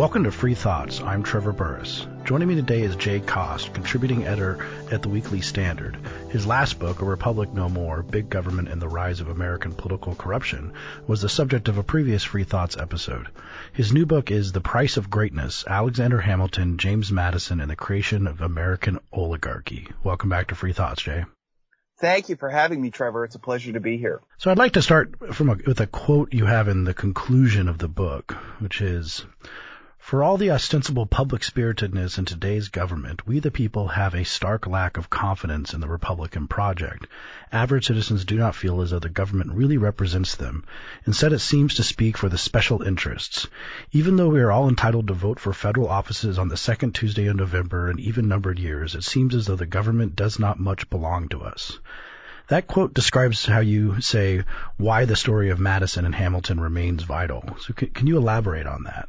Welcome to Free Thoughts. I'm Trevor Burrus. Joining me today is Jay Cost, contributing editor at the Weekly Standard. His last book, A Republic No More Big Government and the Rise of American Political Corruption, was the subject of a previous Free Thoughts episode. His new book is The Price of Greatness Alexander Hamilton, James Madison, and the Creation of American Oligarchy. Welcome back to Free Thoughts, Jay. Thank you for having me, Trevor. It's a pleasure to be here. So I'd like to start from a, with a quote you have in the conclusion of the book, which is, for all the ostensible public spiritedness in today's government, we the people have a stark lack of confidence in the Republican project. Average citizens do not feel as though the government really represents them. Instead, it seems to speak for the special interests. Even though we are all entitled to vote for federal offices on the second Tuesday of November in even numbered years, it seems as though the government does not much belong to us. That quote describes how you say why the story of Madison and Hamilton remains vital. So can, can you elaborate on that?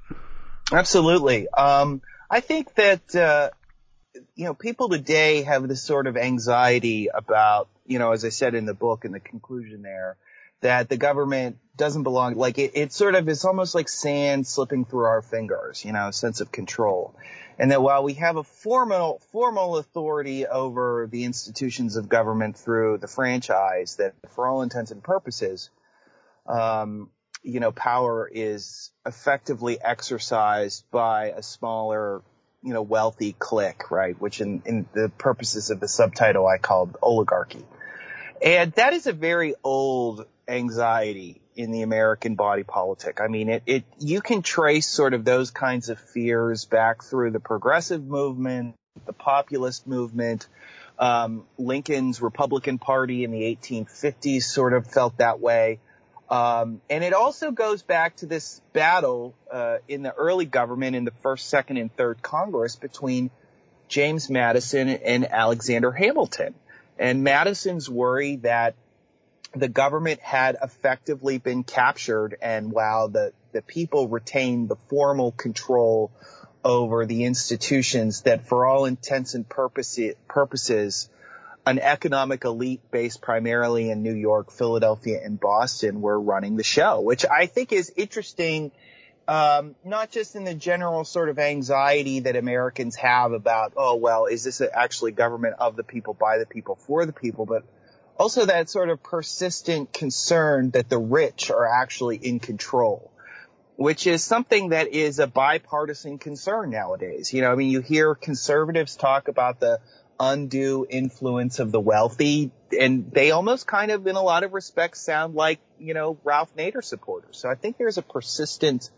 Absolutely. Um, I think that, uh, you know, people today have this sort of anxiety about, you know, as I said in the book in the conclusion there, that the government doesn't belong, like it, it sort of is almost like sand slipping through our fingers, you know, sense of control. And that while we have a formal, formal authority over the institutions of government through the franchise, that for all intents and purposes, um, you know, power is effectively exercised by a smaller, you know, wealthy clique, right? Which in, in the purposes of the subtitle I called oligarchy. And that is a very old anxiety in the American body politic. I mean, it, it, you can trace sort of those kinds of fears back through the progressive movement, the populist movement, um, Lincoln's Republican Party in the 1850s sort of felt that way. Um, and it also goes back to this battle uh, in the early government in the first, second, and third Congress between James Madison and Alexander Hamilton. And Madison's worry that the government had effectively been captured, and while the the people retained the formal control over the institutions that, for all intents and purposes, purposes an economic elite based primarily in New York, Philadelphia, and Boston were running the show, which I think is interesting. Um, not just in the general sort of anxiety that Americans have about, oh, well, is this actually government of the people, by the people, for the people, but also that sort of persistent concern that the rich are actually in control, which is something that is a bipartisan concern nowadays. You know, I mean, you hear conservatives talk about the undue influence of the wealthy. And they almost kind of, in a lot of respects, sound like, you know, Ralph Nader supporters. So I think there's a persistent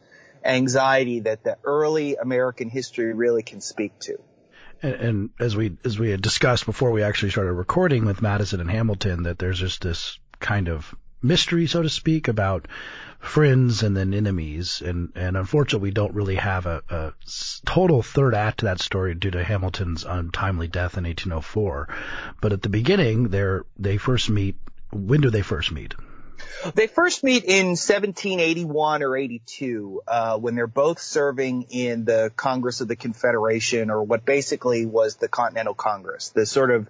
anxiety that the early American history really can speak to. And, and, as we as we had discussed before we actually started recording with Madison and Hamilton, that there's just this kind of mystery, so to speak, about friends and then enemies. And, and unfortunately, we don't really have a, a total third act to that story due to Hamilton's untimely death in 1804. But at the beginning, they're, they first meet. When do they first meet? They first meet in 1781 or 82 uh, when they're both serving in the Congress of the Confederation, or what basically was the Continental Congress, the sort of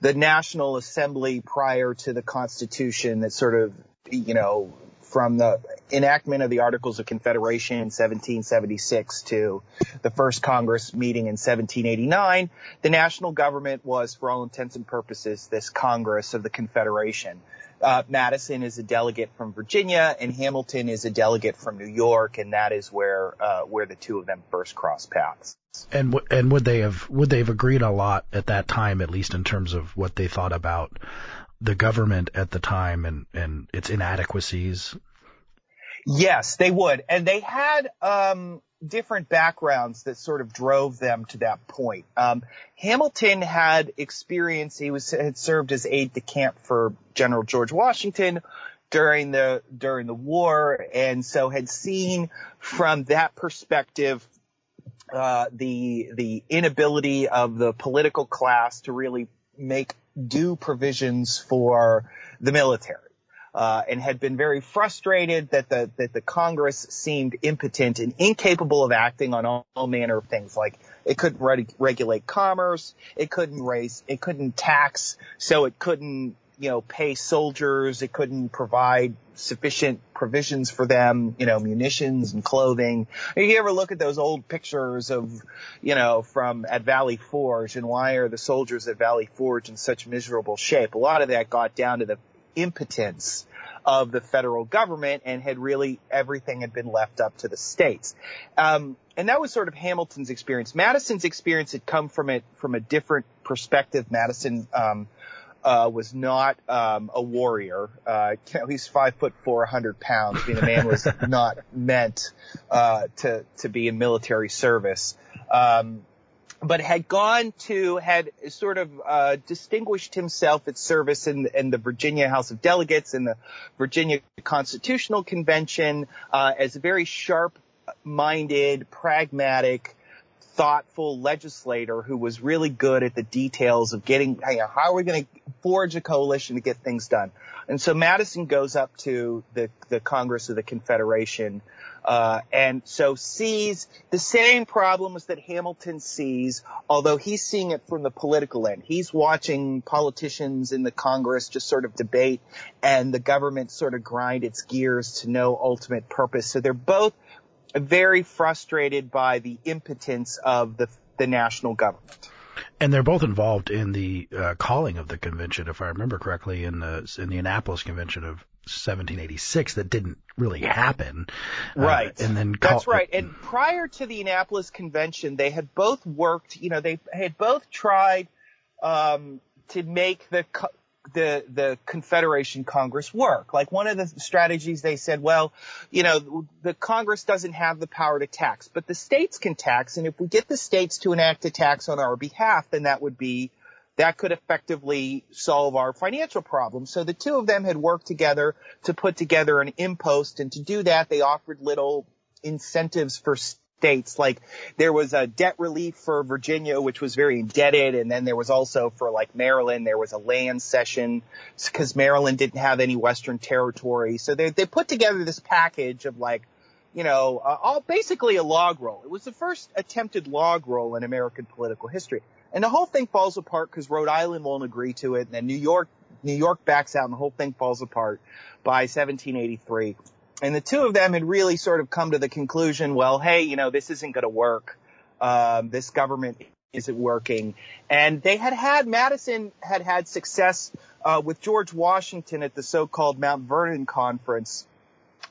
the National Assembly prior to the Constitution that sort of you know from the enactment of the Articles of Confederation in 1776 to the first Congress meeting in 1789, the national government was, for all intents and purposes, this Congress of the Confederation. Uh, Madison is a delegate from Virginia, and Hamilton is a delegate from New York, and that is where uh, where the two of them first cross paths. And w- and would they have would they have agreed a lot at that time, at least in terms of what they thought about the government at the time and, and its inadequacies? Yes, they would. And they had, um, different backgrounds that sort of drove them to that point. Um, Hamilton had experience, he was, had served as aide de camp for General George Washington during the, during the war. And so had seen from that perspective, uh, the, the inability of the political class to really make due provisions for the military. Uh, and had been very frustrated that the that the Congress seemed impotent and incapable of acting on all, all manner of things. Like it couldn't re- regulate commerce, it couldn't raise, it couldn't tax, so it couldn't you know, pay soldiers. It couldn't provide sufficient provisions for them, you know, munitions and clothing. If you ever look at those old pictures of, you know, from at Valley Forge and why are the soldiers at Valley Forge in such miserable shape? A lot of that got down to the impotence of the federal government and had really everything had been left up to the states. Um, and that was sort of Hamilton's experience. Madison's experience had come from it from a different perspective. Madison um, uh, was not um, a warrior. Uh, he's five foot four, hundred pounds. I mean, the man was not meant uh, to to be in military service. Um, but had gone to, had sort of uh, distinguished himself at service in, in, the Virginia House of Delegates and the Virginia Constitutional Convention uh, as a very sharp-minded, pragmatic, thoughtful legislator who was really good at the details of getting, you know, how are we going to forge a coalition to get things done? And so Madison goes up to the, the Congress of the Confederation, uh, and so sees the same problems that Hamilton sees, although he's seeing it from the political end. He's watching politicians in the Congress just sort of debate and the government sort of grind its gears to no ultimate purpose. So they're both very frustrated by the impotence of the, the national government. And they're both involved in the uh, calling of the convention, if I remember correctly, in the in the Annapolis Convention of 1786 that didn't really happen. Uh, right. Uh, and then call- that's right. And prior to the Annapolis Convention, they had both worked. You know, they had both tried um, to make the the the Confederation Congress work. Like one of the strategies they said, well, you know, the Congress doesn't have the power to tax, but the states can tax, and if we get the states to enact a tax on our behalf, then that would be that could effectively solve our financial problems. So the two of them had worked together to put together an impost, and to do that, they offered little incentives for states. Like there was a debt relief for Virginia, which was very indebted. And then there was also for like Maryland, there was a land cession because Maryland didn't have any Western territory. So they, they put together this package of like, you know, uh, all basically a log roll. It was the first attempted log roll in American political history. And the whole thing falls apart because Rhode Island won't agree to it. And then New York, New York backs out and the whole thing falls apart by 1783. And the two of them had really sort of come to the conclusion, well, hey, you know, this isn't going to work. Um, this government isn't working. And they had had, Madison had had success uh, with George Washington at the so-called Mount Vernon Conference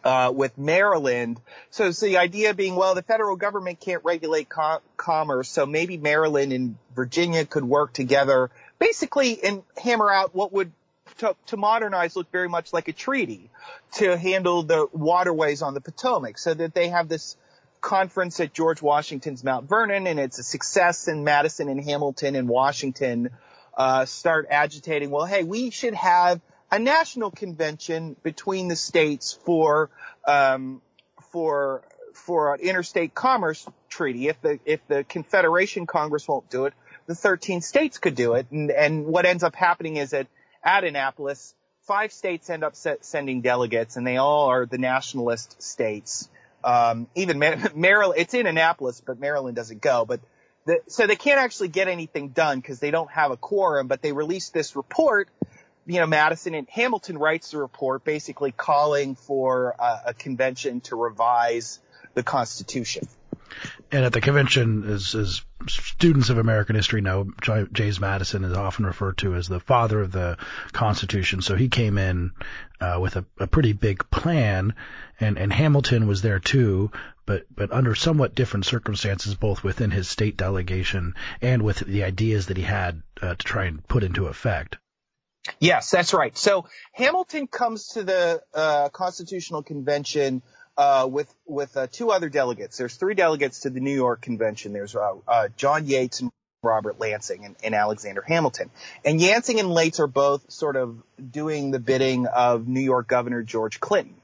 uh, with Maryland. So it's the idea being, well, the federal government can't regulate co- commerce, so maybe Maryland and Virginia could work together, basically, and hammer out what would to, to modernize look very much like a treaty to handle the waterways on the Potomac so that they have this conference at George Washington's Mount Vernon and it's a success and Madison and Hamilton and Washington uh, start agitating, well, hey, we should have a national convention between the states for um, for for an interstate commerce treaty. If the if the Confederation Congress won't do it, the 13 states could do it. And, and what ends up happening is that at Annapolis, five states end up sending delegates, and they all are the nationalist states. Um, even Maryland, it's in Annapolis, but Maryland doesn't go. But the, so they can't actually get anything done because they don't have a quorum. But they released this report. You know, Madison and Hamilton writes the report, basically calling for a, a convention to revise the Constitution. And at the convention, as, as students of American history know, James Madison is often referred to as the father of the Constitution. So he came in uh, with a, a pretty big plan, and, and Hamilton was there too, but but under somewhat different circumstances, both within his state delegation and with the ideas that he had uh, to try and put into effect. Yes, that's right. So Hamilton comes to the uh, Constitutional Convention uh, with with uh, two other delegates. There's three delegates to the New York Convention. There's uh, uh John Yates and Robert Lansing and, and, Alexander Hamilton. And Lansing and Yates are both sort of doing the bidding of New York Governor George Clinton.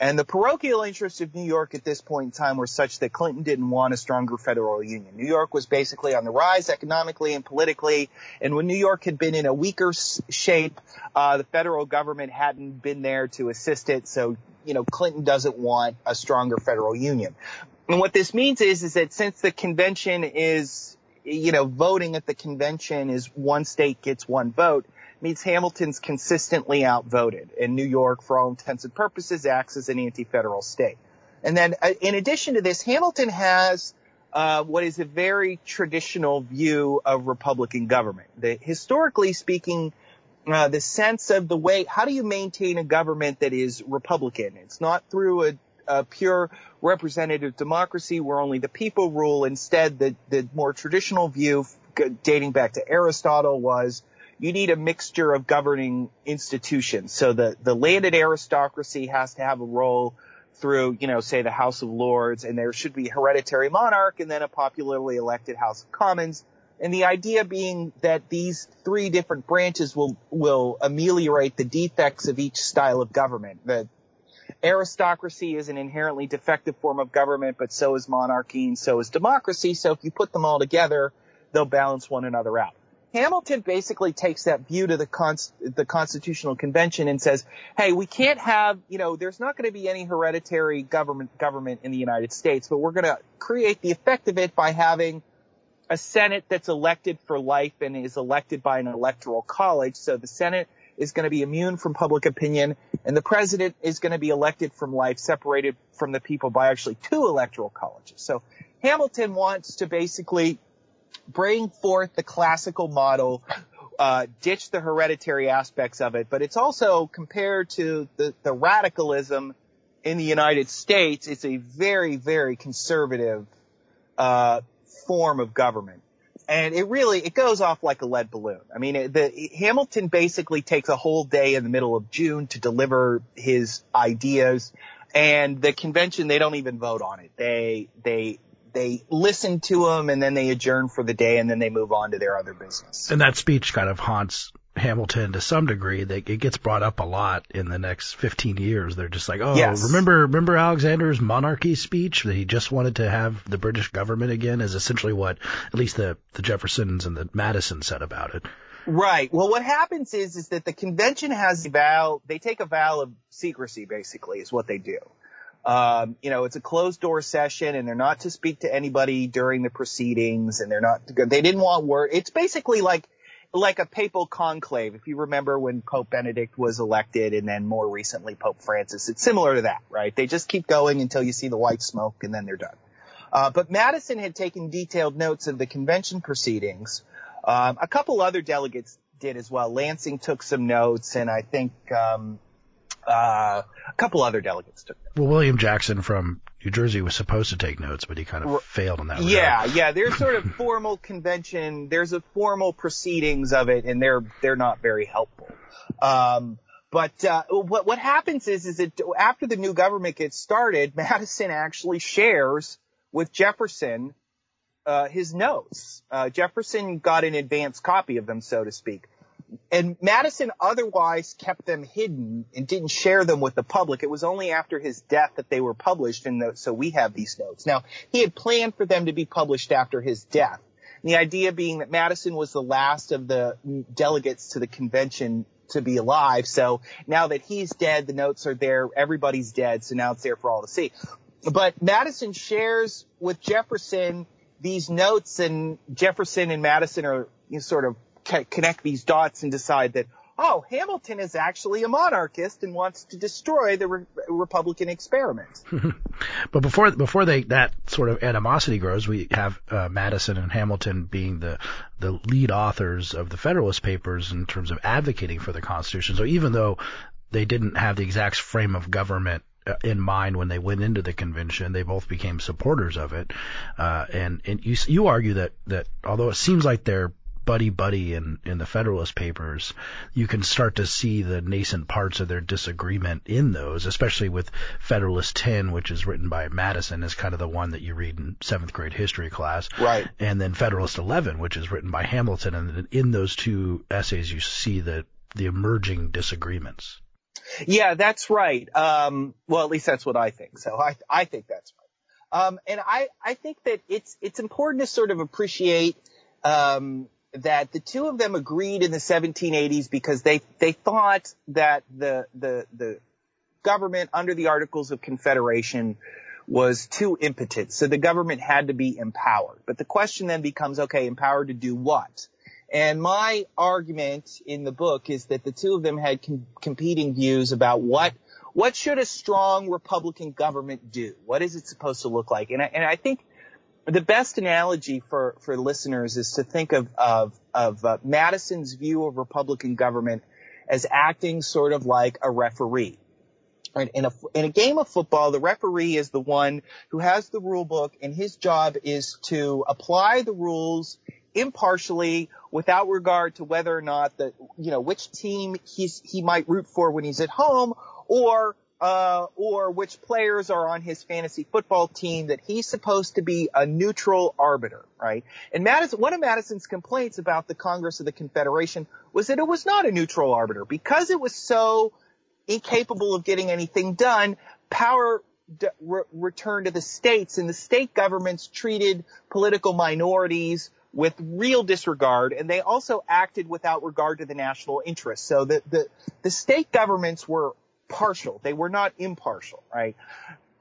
And the parochial interests of New York at this point in time were such that Clinton didn't want a stronger federal union. New York was basically on the rise economically and politically. And when New York had been in a weaker shape, uh, the federal government hadn't been there to assist it. So you know, Clinton doesn't want a stronger federal union. And what this means is, is that since the convention is, you know, voting at the convention is one state gets one vote, means Hamilton's consistently outvoted, and New York, for all intents and purposes, acts as an anti-federal state. And then, uh, in addition to this, Hamilton has uh, what is a very traditional view of Republican government. The, historically speaking, uh, the sense of the way, how do you maintain a government that is Republican? It's not through a, a pure representative democracy where only the people rule. Instead, the, the more traditional view dating back to Aristotle was you need a mixture of governing institutions. So the, the landed aristocracy has to have a role through, you know, say the House of Lords and there should be a hereditary monarch and then a popularly elected House of Commons. And the idea being that these three different branches will, will ameliorate the defects of each style of government. The aristocracy is an inherently defective form of government, but so is monarchy and so is democracy. So if you put them all together, they'll balance one another out. Hamilton basically takes that view to the, const- the Constitutional Convention and says, "Hey, we can't have, you know, there's not going to be any hereditary government government in the United States, but we're going to create the effect of it by having a Senate that's elected for life and is elected by an electoral college. So the Senate is going to be immune from public opinion, and the president is going to be elected from life, separated from the people by actually two electoral colleges. So Hamilton wants to basically bring forth the classical model, uh, ditch the hereditary aspects of it, but it's also compared to the, the radicalism in the United States, it's a very, very conservative, uh, form of government. And it really, it goes off like a lead balloon. I mean, the, Hamilton basically takes a whole day in the middle of June to deliver his ideas and the convention, they don't even vote on it. They, they they listen to him and then they adjourn for the day and then they move on to their other business. And that speech kind of haunts Hamilton to some degree. That it gets brought up a lot in the next 15 years. They're just like, oh, yes. remember remember Alexander's monarchy speech that he just wanted to have the British government again is essentially what at least the the Jeffersons and the Madison said about it. Right. Well, what happens is is that the convention has a vow. They take a vow of secrecy, basically, is what they do. Um, you know, it's a closed door session and they're not to speak to anybody during the proceedings and they're not to go, they didn't want word. It's basically like, like a papal conclave. If you remember when Pope Benedict was elected and then more recently Pope Francis, it's similar to that, right? They just keep going until you see the white smoke and then they're done. Uh, but Madison had taken detailed notes of the convention proceedings. Um, a couple other delegates did as well. Lansing took some notes and I think, um, uh, a couple other delegates took notes. Well, William Jackson from New Jersey was supposed to take notes, but he kind of failed on that. Yeah, regard. yeah. There's sort of formal convention. There's a formal proceedings of it, and they're they're not very helpful. Um, but uh, what what happens is is that after the new government gets started, Madison actually shares with Jefferson uh, his notes. Uh, Jefferson got an advance copy of them, so to speak and Madison otherwise kept them hidden and didn't share them with the public. It was only after his death that they were published, and so we have these notes. Now, he had planned for them to be published after his death. The idea being that Madison was the last of the delegates to the convention to be alive. So now that he's dead, the notes are there. Everybody's dead, so now it's there for all to see. But Madison shares with Jefferson these notes, and Jefferson and Madison are you know, sort of connect these dots and decide that, oh, Hamilton is actually a monarchist and wants to destroy the re- Republican experiment. but before before they that sort of animosity grows, we have uh, Madison and Hamilton being the the lead authors of the Federalist Papers in terms of advocating for the Constitution. So even though they didn't have the exact frame of government uh, in mind when they went into the convention. They both became supporters of it, uh, and and you you argue that that although it seems like they're buddy buddy in, in the Federalist Papers, you can start to see the nascent parts of their disagreement in those, especially with Federalist 10, which is written by Madison, is kind of the one that you read in seventh grade history class. Right. And then Federalist 11, which is written by Hamilton. And in those two essays, you see the, the emerging disagreements. Yeah, that's right. Um, well, at least that's what I think. So I, I think that's right. Um, and I, I think that it's, it's important to sort of appreciate, um, that the two of them agreed in the 1780s because they they thought that the the the government under the Articles of Confederation was too impotent. So the government had to be empowered. But the question then becomes, okay, empowered to do what? And my argument in the book is that the two of them had com- competing views about what what should a strong Republican government do? What is it supposed to look like? And I, and I think the best analogy for, for listeners is to think of, of, of uh, Madison's view of Republican government as acting sort of like a referee. Right? In a, in a game of football, the referee is the one who has the rule book and his job is to apply the rules impartially without regard to whether or not the, you know, which team he's, he might root for when he's at home or uh, or which players are on his fantasy football team that he's supposed to be a neutral arbiter, right? And Madison, one of Madison's complaints about the Congress of the Confederation was that it was not a neutral arbiter because it was so incapable of getting anything done. Power d- re- returned to the states, and the state governments treated political minorities with real disregard, and they also acted without regard to the national interest. So the the, the state governments were partial. They were not impartial, right?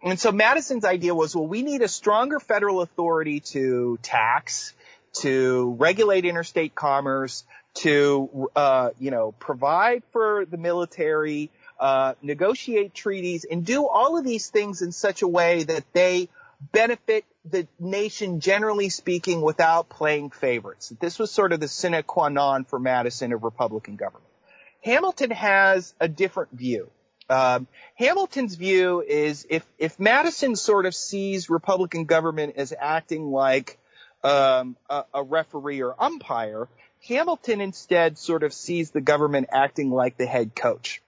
And so Madison's idea was, well, we need a stronger federal authority to tax, to regulate interstate commerce, to, uh, you know, provide for the military, uh, negotiate treaties, and do all of these things in such a way that they benefit the nation generally speaking without playing favorites. This was sort of the sine qua non for Madison of Republican government. Hamilton has a different view. Um, Hamilton's view is if if Madison sort of sees Republican government as acting like um, a, a referee or umpire, Hamilton instead sort of sees the government acting like the head coach.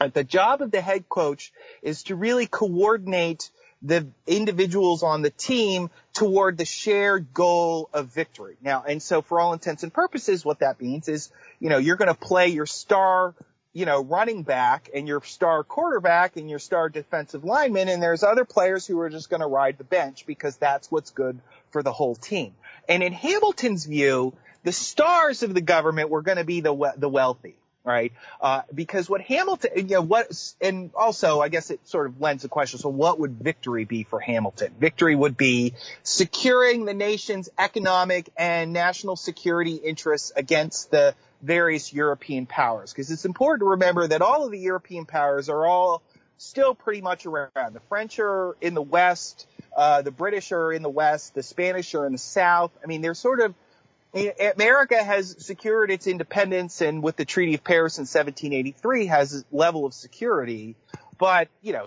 Uh, the job of the head coach is to really coordinate the individuals on the team toward the shared goal of victory. Now, and so for all intents and purposes, what that means is, you know, you're going to play your star you know, running back and your star quarterback and your star defensive lineman, and there's other players who are just going to ride the bench because that's what's good for the whole team. And in Hamilton's view, the stars of the government were going to be the the wealthy, right? Uh, because what Hamilton, you know, what, and also I guess it sort of lends the question. So what would victory be for Hamilton? Victory would be securing the nation's economic and national security interests against the various European powers. Because it's important to remember that all of the European powers are all still pretty much around. The French are in the west, uh, the British are in the west, the Spanish are in the south. I mean, they're sort of America has secured its independence and with the Treaty of Paris in 1783 has a level of security. But, you know,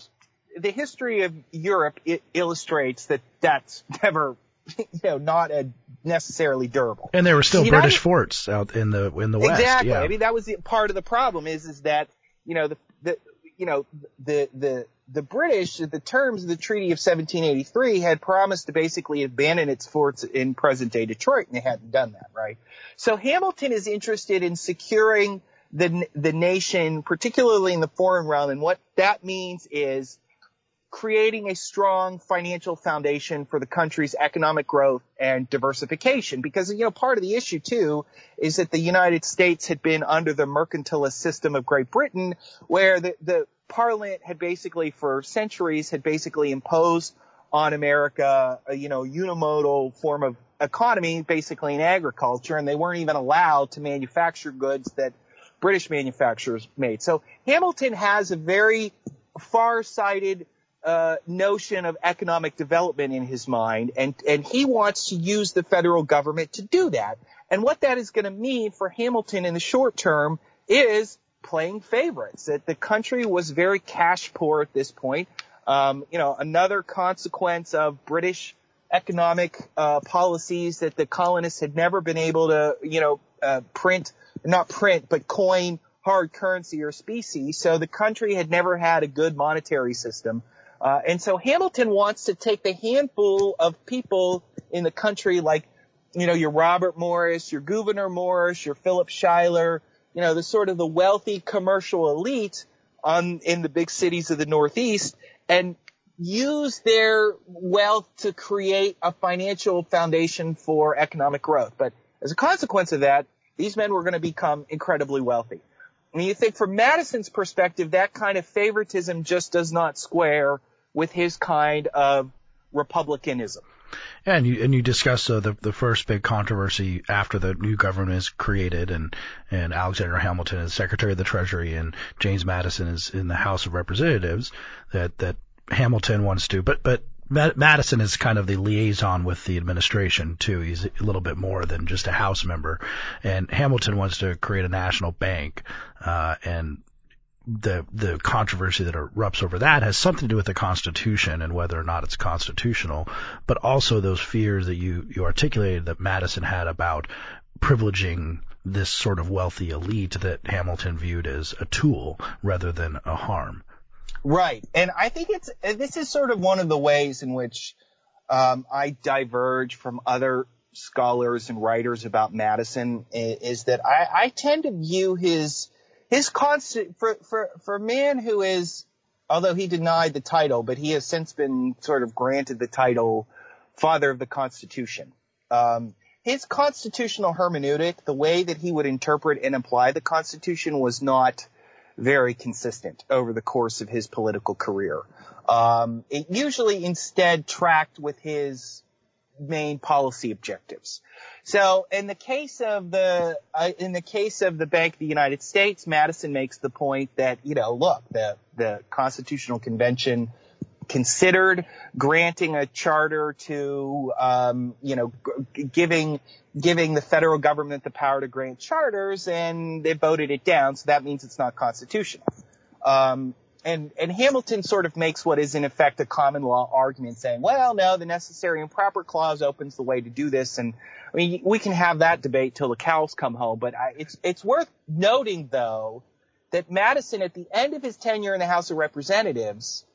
the history of Europe illustrates that that's never, you know, not a necessarily durable. And there were still United, British forts out in the in the west. Exactly. Yeah. I mean, that was the, part of the problem is is that you know the the you know the the the British the terms of the Treaty of 1783 had promised to basically abandon its forts in present day Detroit, and they hadn't done that, right? So Hamilton is interested in securing the the nation, particularly in the foreign realm, and what that means is creating a strong financial foundation for the country's economic growth and diversification. Because, you know, part of the issue too is that the United States had been under the mercantilist system of Great Britain where the, the parliament had basically for centuries had basically imposed on America, a, you know, unimodal form of economy, basically in agriculture, and they weren't even allowed to manufacture goods that British manufacturers made. So Hamilton has a very far-sighted uh, notion of economic development in his mind, and and he wants to use the federal government to do that. And what that is going to mean for Hamilton in the short term is playing favorites. That the country was very cash poor at this point. Um, you know, another consequence of British economic uh, policies that the colonists had never been able to, you know, uh, print, not print, but coin hard currency or specie. So the country had never had a good monetary system. Uh, and so Hamilton wants to take the handful of people in the country like, you know, your Robert Morris, your Gouverneur Morris, your Philip Schuyler, you know, the sort of the wealthy commercial elite on, in the big cities of the Northeast and use their wealth to create a financial foundation for economic growth. But as a consequence of that, these men were going to become incredibly wealthy. And you think from Madison's perspective, that kind of favoritism just does not square with his kind of republicanism. And you and you discuss uh, the the first big controversy after the new government is created, and and Alexander Hamilton is Secretary of the Treasury, and James Madison is in the House of Representatives. That that Hamilton wants to, but but Madison is kind of the liaison with the administration too. He's a little bit more than just a House member, and Hamilton wants to create a national bank, uh, and the the controversy that erupts over that has something to do with the Constitution and whether or not it's constitutional, but also those fears that you you articulated that Madison had about privileging this sort of wealthy elite that Hamilton viewed as a tool rather than a harm. Right, and I think it's this is sort of one of the ways in which um, I diverge from other scholars and writers about Madison is, that I, I tend to view his his constant for for for a man who is although he denied the title, but he has since been sort of granted the title father of the Constitution. Um, his constitutional hermeneutic, the way that he would interpret and apply the Constitution was not very consistent over the course of his political career. Um, it usually instead tracked with his main policy objectives. So in the case of the uh, in the case of the Bank of the United States, Madison makes the point that you know, look, the the Constitutional Convention considered granting a charter to um, you know g- giving giving the federal government the power to grant charters, and they voted it down. So that means it's not constitutional. Um, and, and Hamilton sort of makes what is in effect a common law argument saying, well, no, the necessary and proper clause opens the way to do this. And I mean, we can have that debate till the cows come home, but I, it's, it's worth noting though that Madison at the end of his tenure in the House of Representatives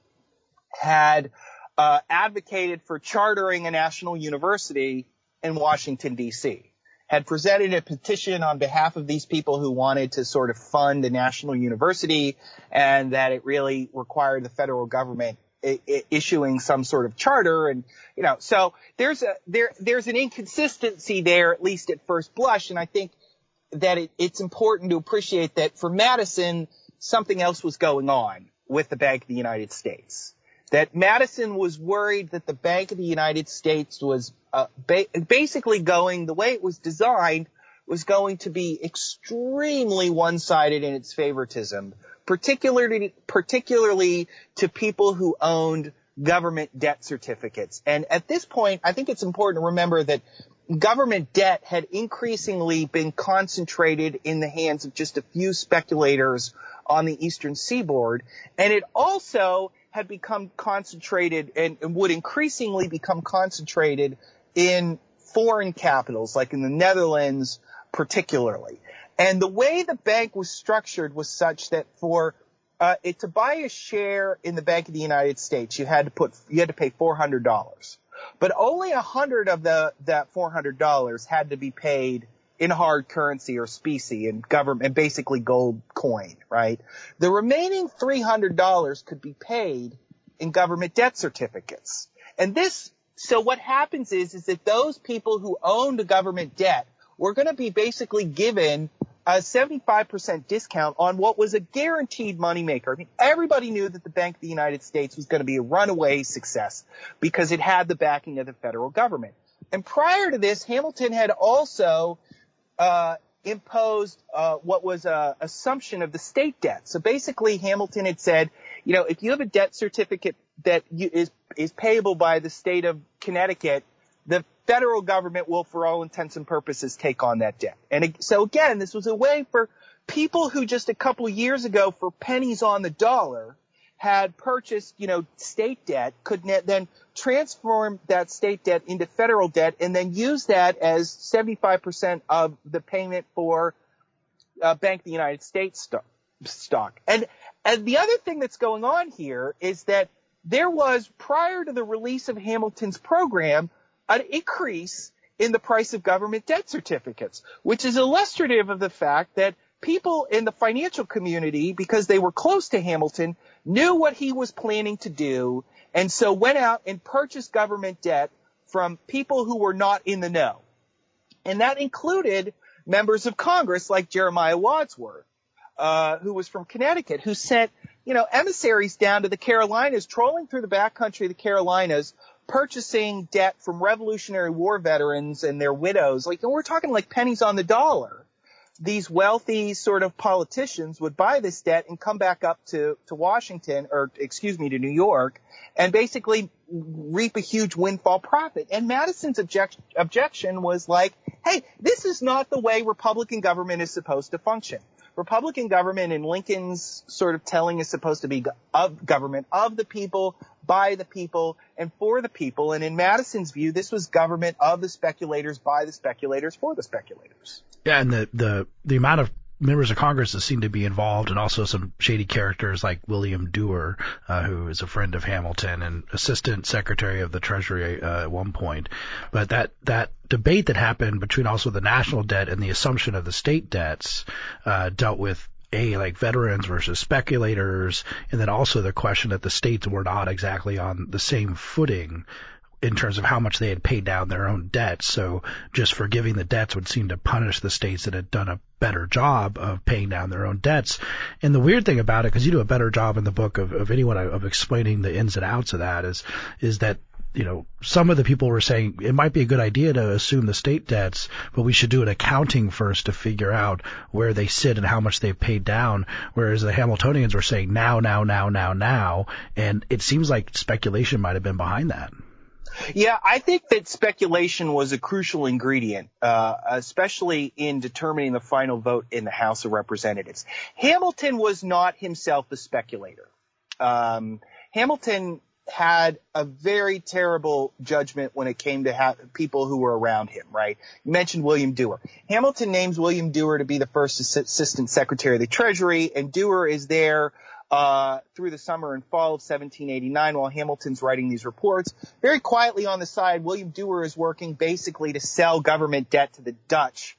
had, uh, advocated for chartering a national university in Washington DC had presented a petition on behalf of these people who wanted to sort of fund a national university and that it really required the federal government issuing some sort of charter and you know so there's a there there's an inconsistency there at least at first blush. And I think that it, it's important to appreciate that for Madison something else was going on with the Bank of the United States that Madison was worried that the Bank of the United States was uh, ba- basically going the way it was designed was going to be extremely one-sided in its favoritism, particularly particularly to people who owned government debt certificates. And at this point, I think it's important to remember that government debt had increasingly been concentrated in the hands of just a few speculators on the eastern seaboard, and it also had become concentrated and, and would increasingly become concentrated in foreign capitals, like in the Netherlands particularly. And the way the bank was structured was such that for uh, it to buy a share in the Bank of the United States, you had to put you had to pay four hundred dollars, but only a hundred of the that four hundred dollars had to be paid in hard currency or specie and government and basically gold coin, right? The remaining $300 could be paid in government debt certificates. And this, so what happens is, is that those people who owned the government debt were going to be basically given a 75% discount on what was a guaranteed moneymaker. I mean, everybody knew that the Bank of the United States was going to be a runaway success because it had the backing of the federal government. And prior to this, Hamilton had also uh, imposed uh, what was a assumption of the state debt. So basically, Hamilton had said, you know, if you have a debt certificate that you, is is payable by the state of Connecticut, the federal government will, for all intents and purposes, take on that debt. And so again, this was a way for people who just a couple years ago, for pennies on the dollar, had purchased, you know, state debt could then transform that state debt into federal debt and then use that as 75% of the payment for uh, Bank of the United States stock. And, and the other thing that's going on here is that there was, prior to the release of Hamilton's program, an increase in the price of government debt certificates, which is illustrative of the fact that people in the financial community, because they were close to Hamilton, knew what he was planning to do, and so went out and purchased government debt from people who were not in the know. And that included members of Congress like Jeremiah Wadsworth, uh, who was from Connecticut, who sent, you know, emissaries down to the Carolinas, trolling through the backcountry of the Carolinas, purchasing debt from Revolutionary War veterans and their widows. Like, and we're talking like pennies on the dollar. These wealthy sort of politicians would buy this debt and come back up to, to Washington, or excuse me, to New York, and basically reap a huge windfall profit. And Madison's object, objection was like, hey, this is not the way Republican government is supposed to function. Republican government in Lincoln's sort of telling is supposed to be of government of the people, by the people, and for the people. And in Madison's view, this was government of the speculators, by the speculators, for the speculators. Yeah, and the the the amount of members of Congress that seem to be involved, and also some shady characters like William Duer, uh, who is a friend of Hamilton and Assistant Secretary of the Treasury uh, at one point. But that that debate that happened between also the national debt and the assumption of the state debts uh, dealt with a like veterans versus speculators, and then also the question that the states were not exactly on the same footing in terms of how much they had paid down their own debts. So just forgiving the debts would seem to punish the states that had done a better job of paying down their own debts. And the weird thing about it, because you do a better job in the book of, of anyone of explaining the ins and outs of that, is is that you know, some of the people were saying it might be a good idea to assume the state debts, but we should do an accounting first to figure out where they sit and how much they've paid down. Whereas the Hamiltonians were saying now, now, now, now, now. And it seems like speculation might have been behind that. Yeah, I think that speculation was a crucial ingredient, uh, especially in determining the final vote in the House of Representatives. Hamilton was not himself a speculator. Um, Hamilton had a very terrible judgment when it came to ha- people who were around him, right? You mentioned William Duer. Hamilton names William Duer to be the first assistant secretary of the treasury, and Duer is there uh, through the summer and fall of 1789 while Hamilton's writing these reports. Very quietly on the side, William Duer is working basically to sell government debt to the Dutch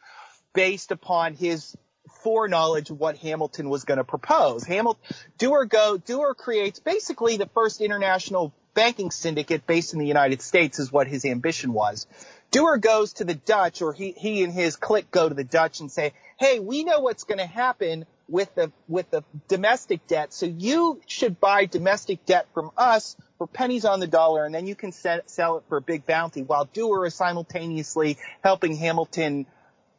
based upon his foreknowledge of what Hamilton was going to propose. Hamilton, Duer go, Duer creates basically the first international banking syndicate based in the United States is what his ambition was. Duer goes to the Dutch or he, he and his clique go to the Dutch and say, Hey, we know what's going to happen with the with the domestic debt. So you should buy domestic debt from us for pennies on the dollar, and then you can set, sell it for a big bounty. While Duer is simultaneously helping Hamilton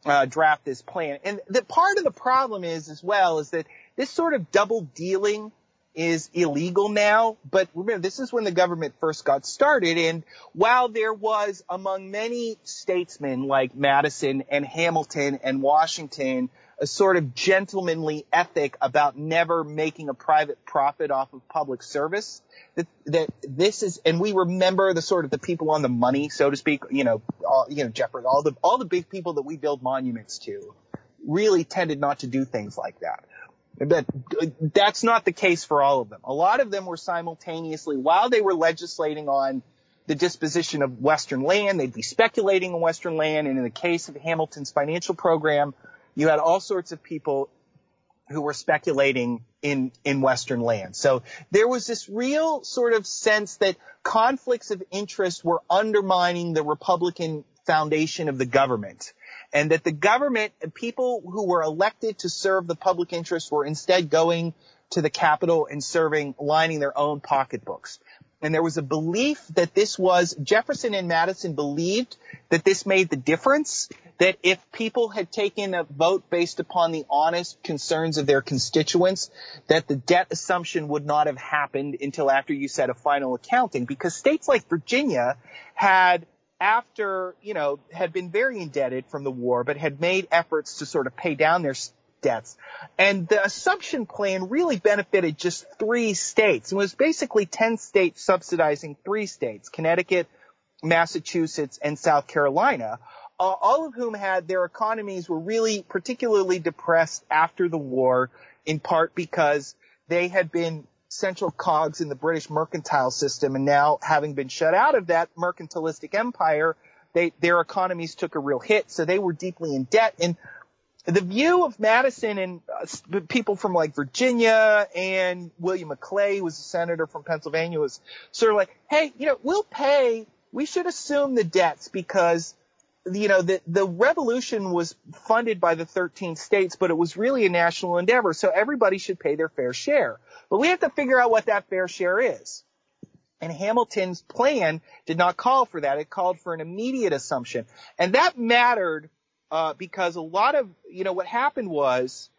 uh, draft this plan. And the part of the problem is as well is that this sort of double dealing is illegal now. But remember, this is when the government first got started. And while there was among many statesmen like Madison and Hamilton and Washington a sort of gentlemanly ethic about never making a private profit off of public service. That, that this is, and we remember the sort of the people on the money, so to speak, you know, all, you know, Jeffrey, all the, all the big people that we build monuments to really tended not to do things like that. But uh, that's not the case for all of them. A lot of them were simultaneously, while they were legislating on the disposition of Western land, they'd be speculating on Western land. And in the case of Hamilton's financial program, you had all sorts of people who were speculating in, in Western lands. So there was this real sort of sense that conflicts of interest were undermining the Republican foundation of the government and that the government and people who were elected to serve the public interest were instead going to the Capitol and serving, lining their own pocketbooks. And there was a belief that this was, Jefferson and Madison believed that this made the difference that if people had taken a vote based upon the honest concerns of their constituents, that the debt assumption would not have happened until after you said a final accounting. Because states like Virginia had after, you know, had been very indebted from the war, but had made efforts to sort of pay down their debts. And the assumption plan really benefited just three states. It was basically 10 states subsidizing three states, Connecticut, Massachusetts, and South Carolina uh, all of whom had their economies were really particularly depressed after the war, in part because they had been central cogs in the British mercantile system, and now having been shut out of that mercantilistic empire, they, their economies took a real hit, so they were deeply in debt. And the view of Madison and uh, people from like Virginia and William Maclay, who was a senator from Pennsylvania, was sort of like, hey, you know, we'll pay, we should assume the debts because you know, the, the revolution was funded by the 13 states, but it was really a national endeavor. So everybody should pay their fair share. But we have to figure out what that fair share is. And Hamilton's plan did not call for that. It called for an immediate assumption. And that mattered, uh, because a lot of, you know, what happened was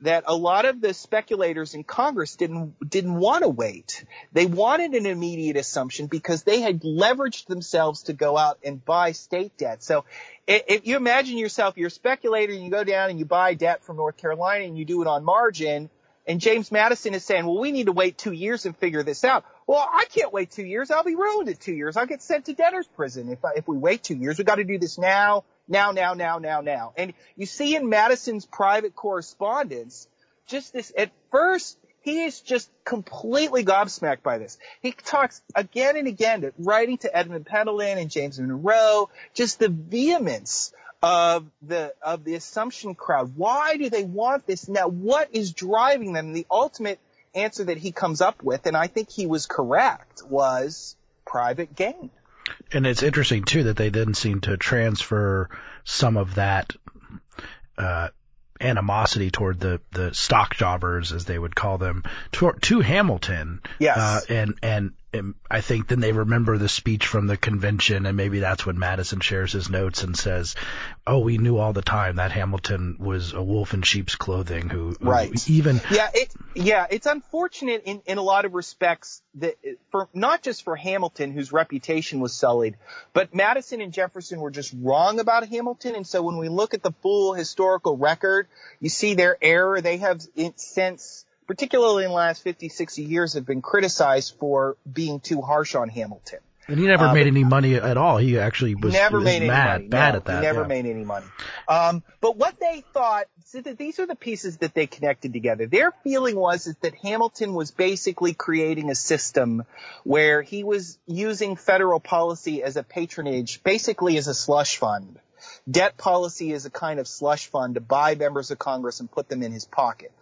that a lot of the speculators in Congress didn't, didn't want to wait. They wanted an immediate assumption because they had leveraged themselves to go out and buy state debt. So if you imagine yourself, you're a speculator and you go down and you buy debt from North Carolina and you do it on margin, and James Madison is saying, well, we need to wait two years and figure this out. Well, I can't wait two years. I'll be ruined in two years. I'll get sent to debtor's prison if I, if we wait two years. We got to do this now, now, now, now, now, now. And you see in Madison's private correspondence, just this at first he is just completely gobsmacked by this. He talks again and again, writing to Edmund Pendleton and James Monroe, just the vehemence of the of the assumption crowd. Why do they want this now? What is driving them? The ultimate answer that he comes up with, and I think he was correct, was private gain. And it's interesting too that they didn't seem to transfer some of that uh, animosity toward the the stock jobbers, as they would call them, to, to Hamilton. Yes. Uh, and and and I think then they remember the speech from the convention, and maybe that's when Madison shares his notes and says, "Oh, we knew all the time that Hamilton was a wolf in sheep's clothing." Who, right? Who even yeah, it yeah, it's unfortunate in in a lot of respects that for not just for Hamilton, whose reputation was sullied, but Madison and Jefferson were just wrong about Hamilton, and so when we look at the full historical record, you see their error. They have since particularly in the last 50, 60 years, have been criticized for being too harsh on Hamilton. And he never um, made any money at all. He actually was, never was made mad, any money. bad no, at that. He never yeah. made any money. Um, but what they thought, so that these are the pieces that they connected together. Their feeling was is that Hamilton was basically creating a system where he was using federal policy as a patronage, basically as a slush fund Debt policy is a kind of slush fund to buy members of Congress and put them in his pocket.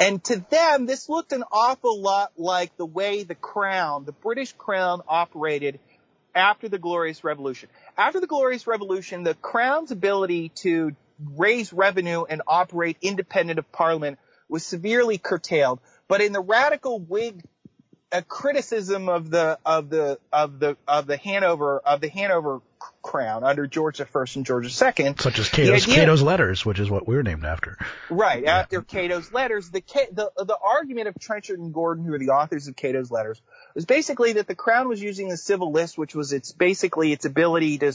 And to them, this looked an awful lot like the way the crown, the British crown operated after the Glorious Revolution. After the Glorious Revolution, the crown's ability to raise revenue and operate independent of parliament was severely curtailed. But in the radical Whig a criticism of the of the of the of the Hanover of the Hanover crown under George I and George II. Such as Cato's, idea, Cato's letters, which is what we're named after. Right yeah. after Cato's letters, the the the argument of Trenchard and Gordon, who are the authors of Cato's letters, was basically that the crown was using the civil list, which was its basically its ability to,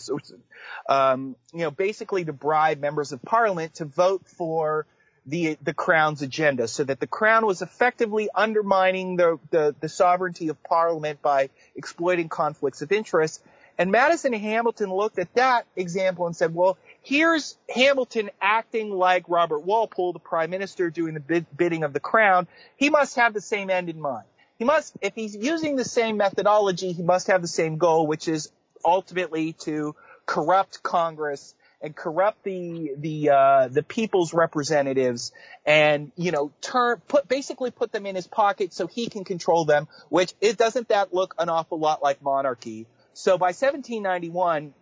um, you know, basically to bribe members of parliament to vote for the the crown's agenda, so that the crown was effectively undermining the, the, the sovereignty of parliament by exploiting conflicts of interest. And Madison and Hamilton looked at that example and said, well, here's Hamilton acting like Robert Walpole, the prime minister, doing the bid, bidding of the crown. He must have the same end in mind. He must, if he's using the same methodology, he must have the same goal, which is ultimately to corrupt Congress and corrupt the the uh, the people's representatives and you know turn put basically put them in his pocket so he can control them which it doesn't that look an awful lot like monarchy. So by 1791 and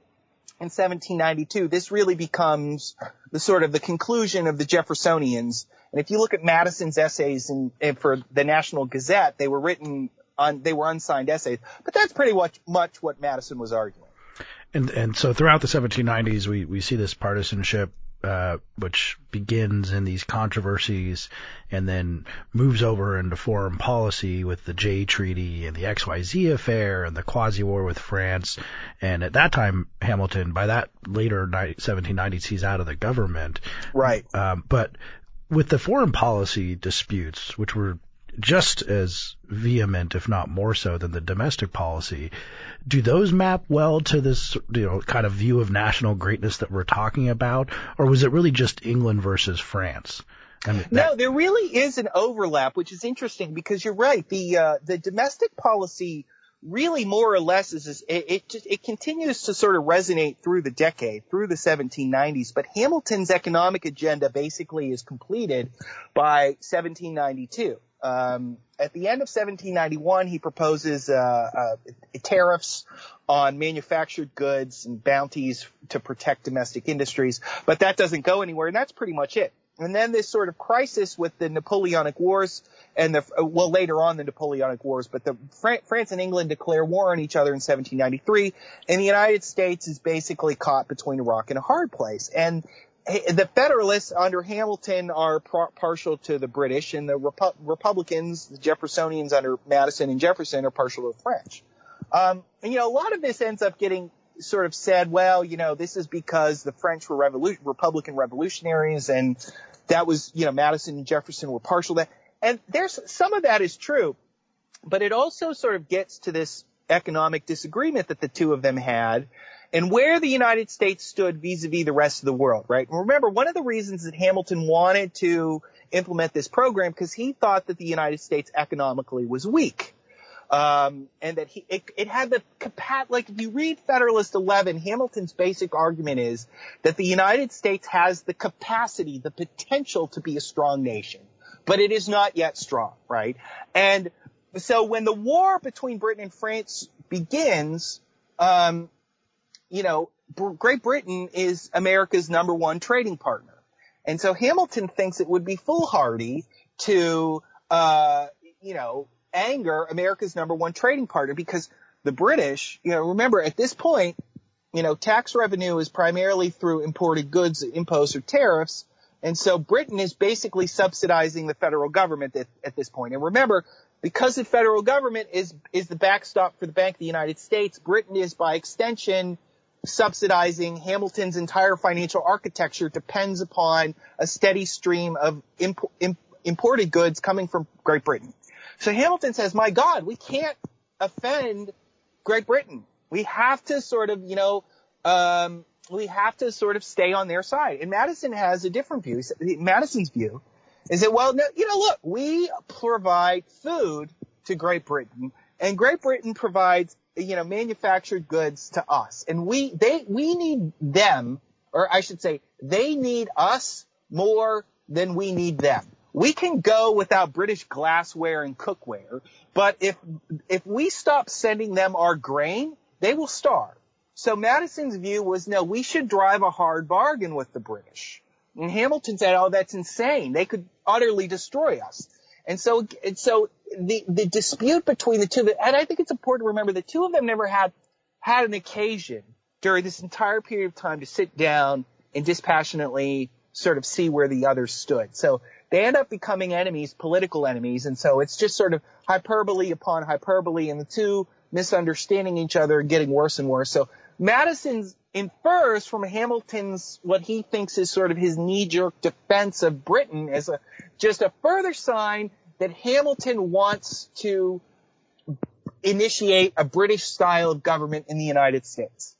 1792 this really becomes the sort of the conclusion of the jeffersonians. And if you look at madison's essays in, for the national gazette they were written on they were unsigned essays. But that's pretty much much what madison was arguing and and so throughout the 1790s, we we see this partisanship, uh, which begins in these controversies, and then moves over into foreign policy with the Jay Treaty and the XYZ affair and the quasi war with France. And at that time, Hamilton, by that later 1790s, he's out of the government. Right. Um, but with the foreign policy disputes, which were just as vehement, if not more so, than the domestic policy. Do those map well to this, you know, kind of view of national greatness that we're talking about, or was it really just England versus France? I mean, that... no, there really is an overlap, which is interesting because you're right. The uh, the domestic policy really more or less is, is it, it, just it continues to sort of resonate through the decade, through the 1790s. But Hamilton's economic agenda basically is completed by 1792. Um, at the end of 1791, he proposes uh, uh, tariffs on manufactured goods and bounties to protect domestic industries, but that doesn't go anywhere, and that's pretty much it. and then this sort of crisis with the Napoleonic Wars and the, well, later on the Napoleonic Wars, but the France and England declare war on each other in 1793, and the United States is basically caught between a rock and a hard place. And the Federalists under Hamilton are partial to the British, and the Repu- Republicans, the Jeffersonians under Madison and Jefferson, are partial to the French. Um, and you know, a lot of this ends up getting sort of said, well, you know, this is because the French were revolu- Republican revolutionaries and that was, you know, Madison and Jefferson were partial to that. And there's some of that is true, but it also sort of gets to this economic disagreement that the two of them had and where the United States stood vis-a-vis the rest of the world, right? And remember, one of the reasons that Hamilton wanted to implement this program because he thought that the United States economically was weak. Um, and that he, it, it had the capacity, like if you read Federalist 11, Hamilton's basic argument is that the United States has the capacity, the potential to be a strong nation, but it is not yet strong, right? And so when the war between Britain and France begins, um, you know, Great Britain is America's number one trading partner. And so Hamilton thinks it would be foolhardy to, uh, you know, anger America's number one trading partner because the British, you know, remember at this point, you know, tax revenue is primarily through imported goods, imposts or tariffs. And so Britain is basically subsidizing the federal government at, at this point. And remember, because the federal government is, is the backstop for the Bank of the United States, Britain is by extension subsidizing Hamilton's entire financial architecture depends upon a steady stream of imp, imp, imported goods coming from Great Britain. So Hamilton says, my God, we can't offend Great Britain. We have to sort of, you know, um, we have to sort of stay on their side. And Madison has a different view. Madison's view is that, well, no, you know, look, we provide food to Great Britain and Great Britain provides, you know, manufactured goods to us. And we, they, we need them, or I should say, they need us more than we need them we can go without British glassware and cookware, but if, if we stop sending them our grain, they will starve. So Madison's view was, no, we should drive a hard bargain with the British. And Hamilton said, oh, that's insane. They could utterly destroy us. And so, and so the, the dispute between the two, and I think it's important to remember the two of them never had, had an occasion during this entire period of time to sit down and dispassionately sort of see where the others stood. So they end up becoming enemies, political enemies, and so it's just sort of hyperbole upon hyperbole, and the two misunderstanding each other and getting worse and worse. So Madison infers from Hamilton's what he thinks is sort of his knee-jerk defense of Britain as a just a further sign that Hamilton wants to initiate a British style of government in the United States.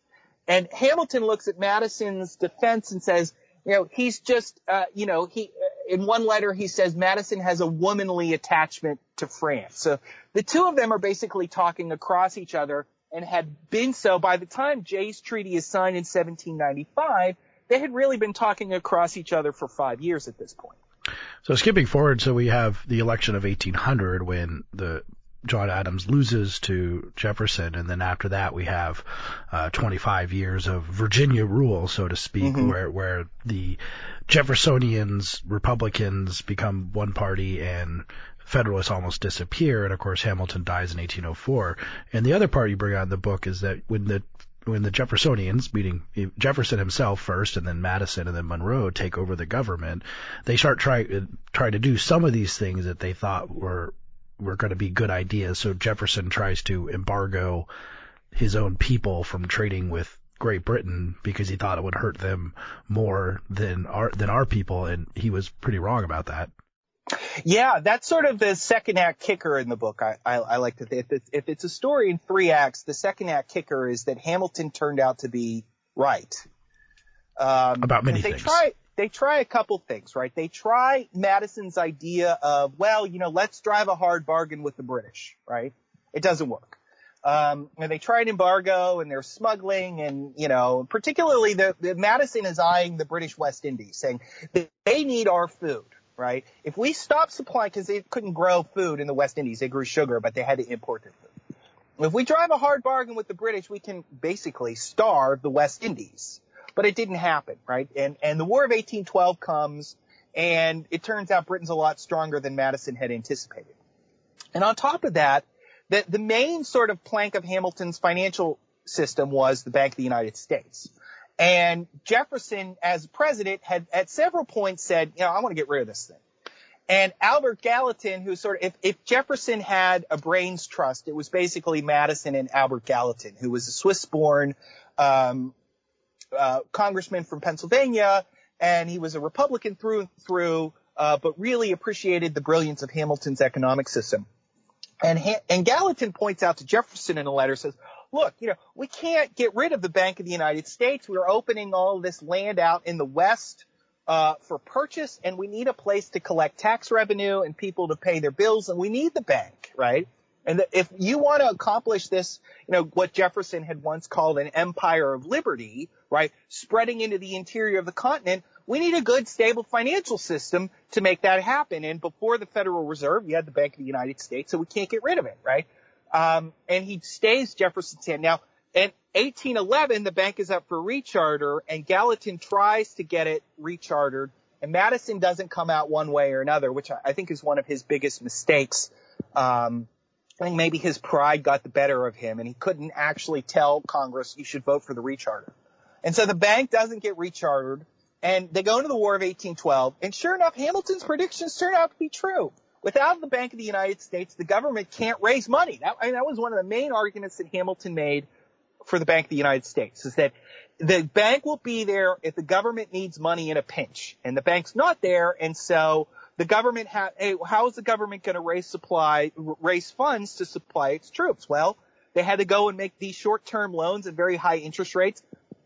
And Hamilton looks at Madison's defense and says, you know, he's just, uh, you know, he, in one letter he says Madison has a womanly attachment to France. So the two of them are basically talking across each other and had been so by the time Jay's Treaty is signed in 1795. They had really been talking across each other for five years at this point. So skipping forward, so we have the election of 1800 when the John Adams loses to Jefferson, and then after that we have uh, 25 years of Virginia rule, so to speak, mm-hmm. where where the Jeffersonians, Republicans become one party, and Federalists almost disappear. And of course, Hamilton dies in 1804. And the other part you bring out in the book is that when the when the Jeffersonians, meaning eh, Jefferson himself first, and then Madison, and then Monroe, take over the government, they start try eh, try to do some of these things that they thought were were going to be good ideas. So Jefferson tries to embargo his own people from trading with Great Britain because he thought it would hurt them more than our than our people, and he was pretty wrong about that. Yeah, that's sort of the second act kicker in the book. I, I, I like to think if it's, if it's a story in three acts, the second act kicker is that Hamilton turned out to be right. Um, about many they things. Try, they try a couple things, right? They try Madison's idea of, well, you know, let's drive a hard bargain with the British, right? It doesn't work. Um, and they try an embargo and they're smuggling and, you know, particularly the, the Madison is eyeing the British West Indies saying they need our food, right? If we stop supplying, cause they couldn't grow food in the West Indies, they grew sugar, but they had to import their food. If we drive a hard bargain with the British, we can basically starve the West Indies but it didn't happen, right? And and the War of 1812 comes, And it turns out Britain's a lot stronger than Madison had anticipated. And on top of that, the, the main sort of plank of Hamilton's financial system was the Bank of the United States. And Jefferson, as president, had at several points said, you know, I want to get rid of this thing. And Albert Gallatin, who sort of, if, if Jefferson had a brains trust, it was basically Madison and Albert Gallatin, who was a Swiss-born um, uh, congressman from Pennsylvania, and he was a Republican through and through, uh, but really appreciated the brilliance of Hamilton's economic system. And, and Gallatin points out to Jefferson in a letter, says, look, you know, we can't get rid of the Bank of the United States. We're opening all this land out in the West uh, for purchase, and we need a place to collect tax revenue and people to pay their bills, and we need the bank, right? And if you want to accomplish this, you know, what Jefferson had once called an empire of liberty, right, spreading into the interior of the continent, we need a good, stable financial system to make that happen. And before the Federal Reserve, you had the Bank of the United States, so we can't get rid of it, right? Um, and he stays Jefferson's hand. Now, in 1811, the bank is up for recharter, and Gallatin tries to get it rechartered, and Madison doesn't come out one way or another, which I think is one of his biggest mistakes. Um, I think maybe his pride got the better of him, and he couldn't actually tell Congress you should vote for the recharter. And so the bank doesn't get rechartered, and they go into the War of 1812, and sure enough, Hamilton's predictions turn out to be true without the Bank of the United States, the government can't raise money. That, I mean, that was one of the main arguments that Hamilton made for the Bank of the United States is that the bank will be there if the government needs money in a pinch and the bank's not there. And so the government ha- hey, how is the government going to raise supply, raise funds to supply its troops? Well, they had to go and make these short-term loans at very high interest rates.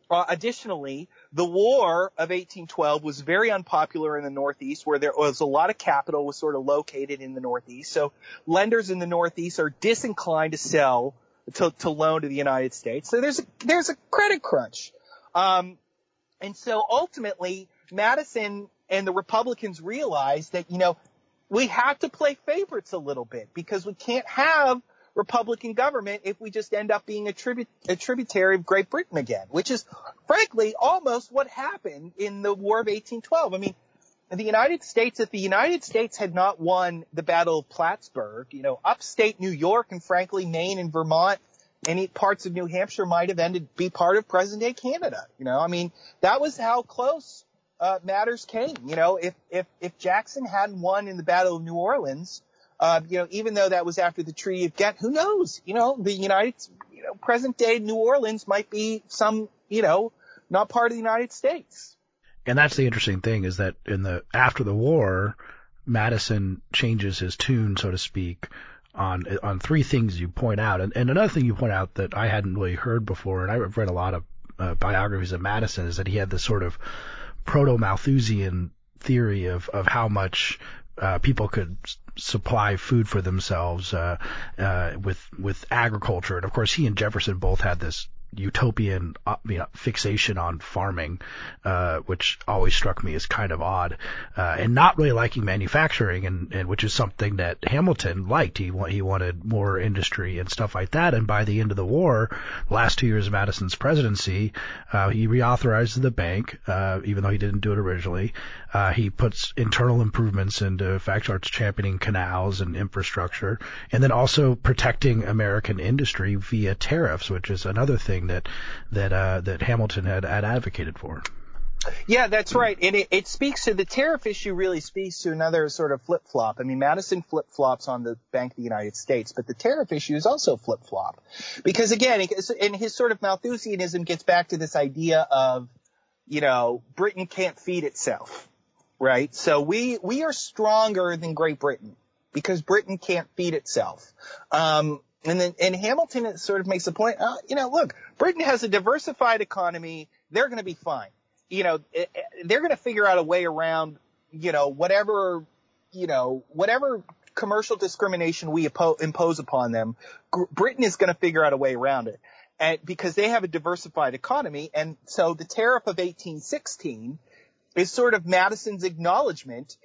Uh, additionally, the War of 1812 was very unpopular in the Northeast where there was a lot of capital was sort of located in the Northeast. So lenders in the Northeast are disinclined to sell, to, to loan to the United States. So there's a, there's a credit crunch. Um, and so ultimately Madison and the Republicans realized that, you know, we have to play favorites a little bit because we can't have Republican government if we just end up being a, a tributary of Great Britain again, which is frankly almost what happened in the War of 1812. I mean, the United States, if the United States had not won the Battle of Plattsburgh, you know, upstate New York and frankly Maine and Vermont, any parts of New Hampshire might have ended be part of present day Canada. You know, I mean, that was how close uh, matters came. You know, if if if Jackson hadn't won in the Battle of New Orleans, uh, you know, even though that was after the Treaty of Ghent, who knows? You know, the United, you know, present day New Orleans might be some, you know, not part of the United States. And that's the interesting thing is that in the after the war, Madison changes his tune, so to speak, on on three things you point out, and, and another thing you point out that I hadn't really heard before, and I've read a lot of uh, biographies of Madison, is that he had this sort of proto Malthusian theory of of how much uh, people could supply food for themselves uh, uh, with with agriculture. And of course, he and Jefferson both had this utopian uh, you know, fixation on farming, uh, which always struck me as kind of odd, uh, and not really liking manufacturing, and, and which is something that Hamilton liked. He he wanted more industry and stuff like that. And by the end of the war, last two years of Madison's presidency, uh, he reauthorized the bank, uh, even though he didn't do it originally. Uh, he puts internal improvements into effect, starts championing canals and infrastructure, and then also protecting American industry via tariffs, which is another thing that that uh, that Hamilton had, had advocated for. Yeah, that's right. And it, it speaks to the tariff issue really speaks to another sort of flip flop. I mean, Madison flip flops on the Bank of the United States, but the tariff issue is also flip flop. Because again, and his sort of Malthusianism gets back to this idea of, you know, Britain can't feed itself, right? So we, we are stronger than Great Britain because Britain can't feed itself. Um, and then, and Hamilton sort of makes the point, uh, you know, look, Britain has a diversified economy. They're going to be fine. You know, eh, eh, they're going to figure out a way around, you know, whatever, you know, whatever commercial discrimination we impose upon them. Britain is going to figure out a way around it. And because they have a diversified economy. And so the tariff of 1816 is sort of Madison's acknowledgement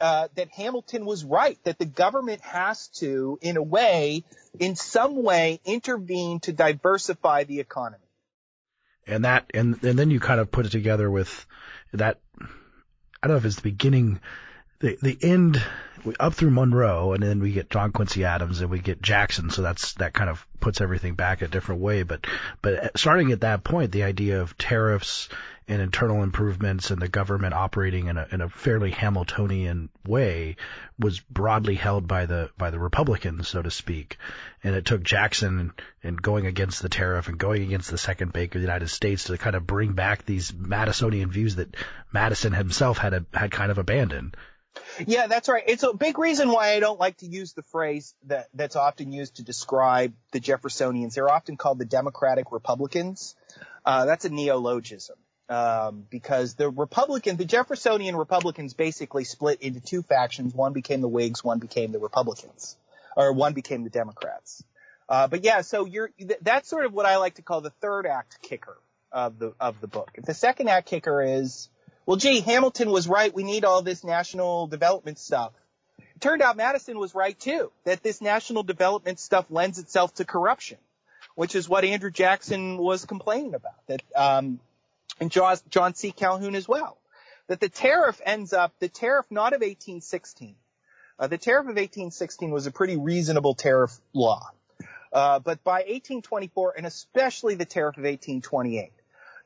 uh, that Hamilton was right, that the government has to, in a way, in some way, intervene to diversify the economy. And that, and, and then you kind of put it together with that I don't know if it's the beginning, the the end up through Monroe, and then we get John Quincy Adams and we get Jackson. So that's that kind of puts everything back a different way. But but starting at that point, the idea of tariffs and internal improvements and the government operating in a in a fairly Hamiltonian way was broadly held by the by the Republicans, so to speak. And it took Jackson and going against the tariff and going against the second bank of the United States to kind of bring back these Madisonian views that Madison himself had a, had kind of abandoned. Yeah, that's right. It's a big reason why I don't like to use the phrase that that's often used to describe the Jeffersonians. They're often called the Democratic Republicans. Uh, that's a neologism. Um, because the Republican, the Jeffersonian Republicans basically split into two factions. One became the Whigs, one became the Republicans, or one became the Democrats. Uh, but yeah, so you're, that's sort of what I like to call the third act kicker of the, of the book. The second act kicker is, well, gee, Hamilton was right. We need all this national development stuff. It turned out Madison was right too, that this national development stuff lends itself to corruption, which is what Andrew Jackson was complaining about. That, um, and John C. Calhoun as well. That the tariff ends up, the tariff not of 1816, uh, the tariff of 1816 was a pretty reasonable tariff law. Uh, but by 1824, and especially the tariff of 1828,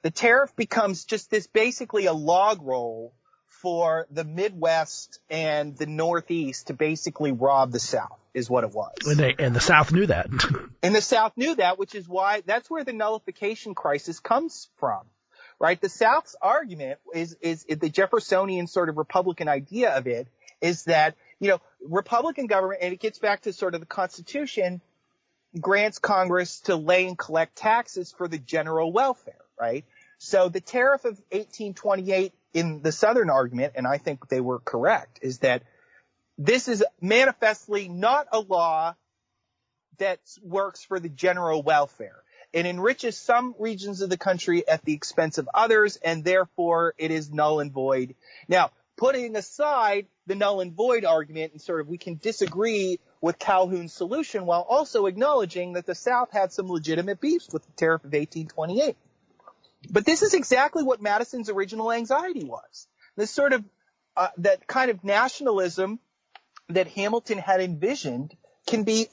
the tariff becomes just this basically a log roll for the Midwest and the Northeast to basically rob the South is what it was. And, they, and the South knew that. and the South knew that, which is why that's where the nullification crisis comes from, right? The South's argument is, is, is the Jeffersonian sort of Republican idea of it is that, you know, Republican government, and it gets back to sort of the Constitution, grants Congress to lay and collect taxes for the general welfare, right? So the tariff of 1828 in the Southern argument, and I think they were correct, is that this is manifestly not a law that works for the general welfare. It enriches some regions of the country at the expense of others, and therefore it is null and void. Now, putting aside the null and void argument and sort of we can disagree with Calhoun's solution while also acknowledging that the South had some legitimate beefs with the tariff of 1828. But this is exactly what Madison's original anxiety was. This sort of, uh, that kind of nationalism that Hamilton had envisioned can be